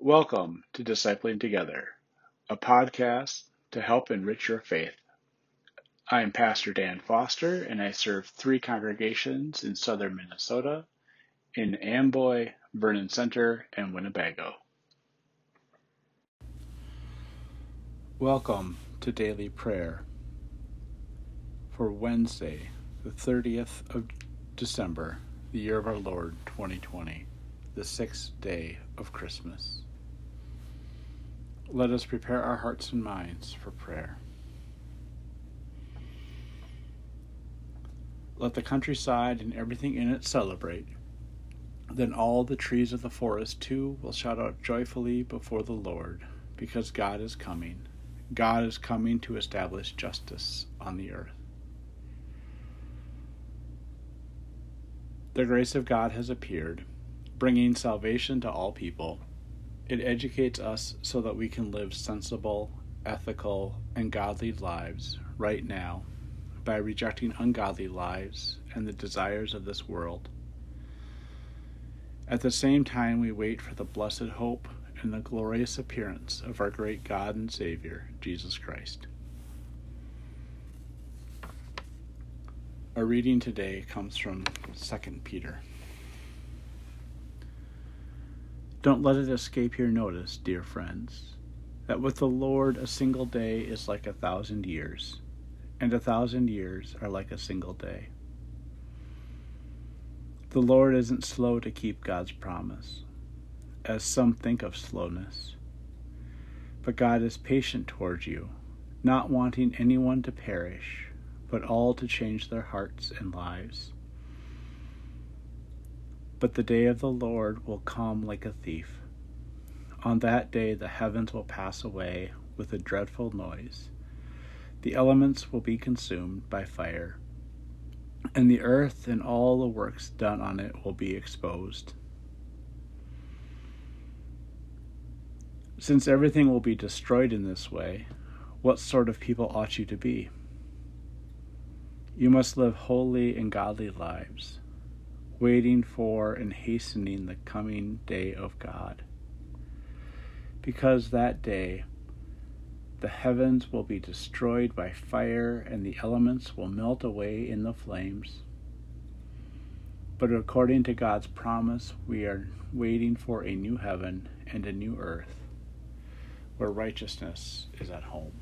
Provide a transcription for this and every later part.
Welcome to Discipling Together, a podcast to help enrich your faith. I am Pastor Dan Foster, and I serve three congregations in southern Minnesota in Amboy, Vernon Center, and Winnebago. Welcome to Daily Prayer for Wednesday, the 30th of December, the year of our Lord 2020, the sixth day of Christmas. Let us prepare our hearts and minds for prayer. Let the countryside and everything in it celebrate. Then all the trees of the forest too will shout out joyfully before the Lord, because God is coming. God is coming to establish justice on the earth. The grace of God has appeared, bringing salvation to all people. It educates us so that we can live sensible, ethical, and godly lives right now by rejecting ungodly lives and the desires of this world. At the same time, we wait for the blessed hope and the glorious appearance of our great God and Savior, Jesus Christ. Our reading today comes from 2 Peter. Don't let it escape your notice, dear friends, that with the Lord a single day is like a thousand years and a thousand years are like a single day. The Lord isn't slow to keep God's promise, as some think of slowness, but God is patient towards you, not wanting anyone to perish, but all to change their hearts and lives. But the day of the Lord will come like a thief. On that day the heavens will pass away with a dreadful noise the elements will be consumed by fire, and the earth and all the works done on it will be exposed. Since everything will be destroyed in this way, what sort of people ought you to be? You must live holy and godly lives, waiting for and hastening the coming day of God. Because that day the heavens will be destroyed by fire, and the elements will melt away in the flames. But according to God's promise, we are waiting for a new heaven and a new earth where righteousness is at home.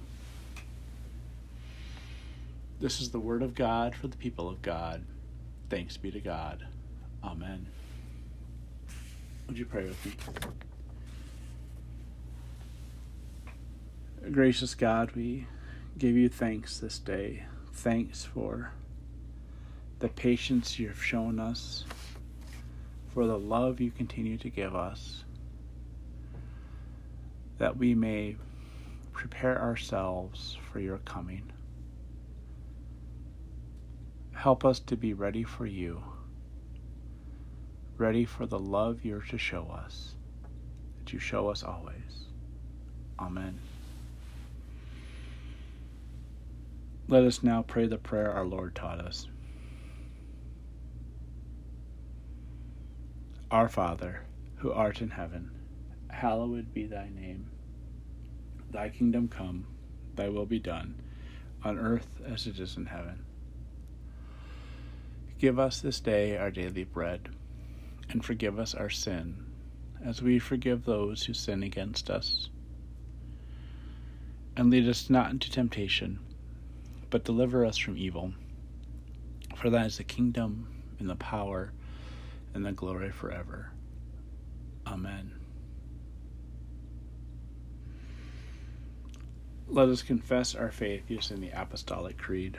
This is the word of God for the people of God. Thanks be to God. Amen. Would you pray with me? Gracious God, we give you thanks this day. Thanks for the patience you've shown us, for the love you continue to give us, that we may prepare ourselves for your coming. Help us to be ready for you, ready for the love you're to show us, that you show us always. Amen. Let us now pray the prayer our Lord taught us. Our Father, who art in heaven, hallowed be thy name. Thy kingdom come, thy will be done, on earth as it is in heaven. Give us this day our daily bread, and forgive us our sin, as we forgive those who sin against us. And lead us not into temptation but deliver us from evil. For that is the kingdom, and the power, and the glory forever. Amen. Let us confess our faith using the Apostolic Creed.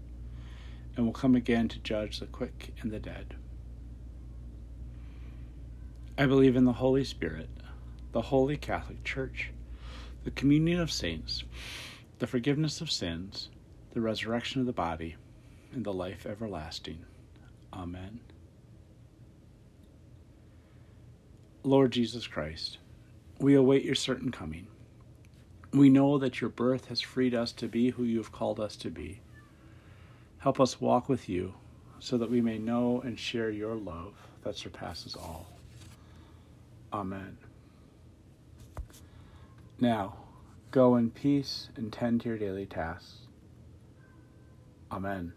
and will come again to judge the quick and the dead. I believe in the Holy Spirit, the Holy Catholic Church, the communion of saints, the forgiveness of sins, the resurrection of the body, and the life everlasting. Amen. Lord Jesus Christ, we await your certain coming. We know that your birth has freed us to be who you have called us to be. Help us walk with you so that we may know and share your love that surpasses all. Amen. Now, go in peace and tend to your daily tasks. Amen.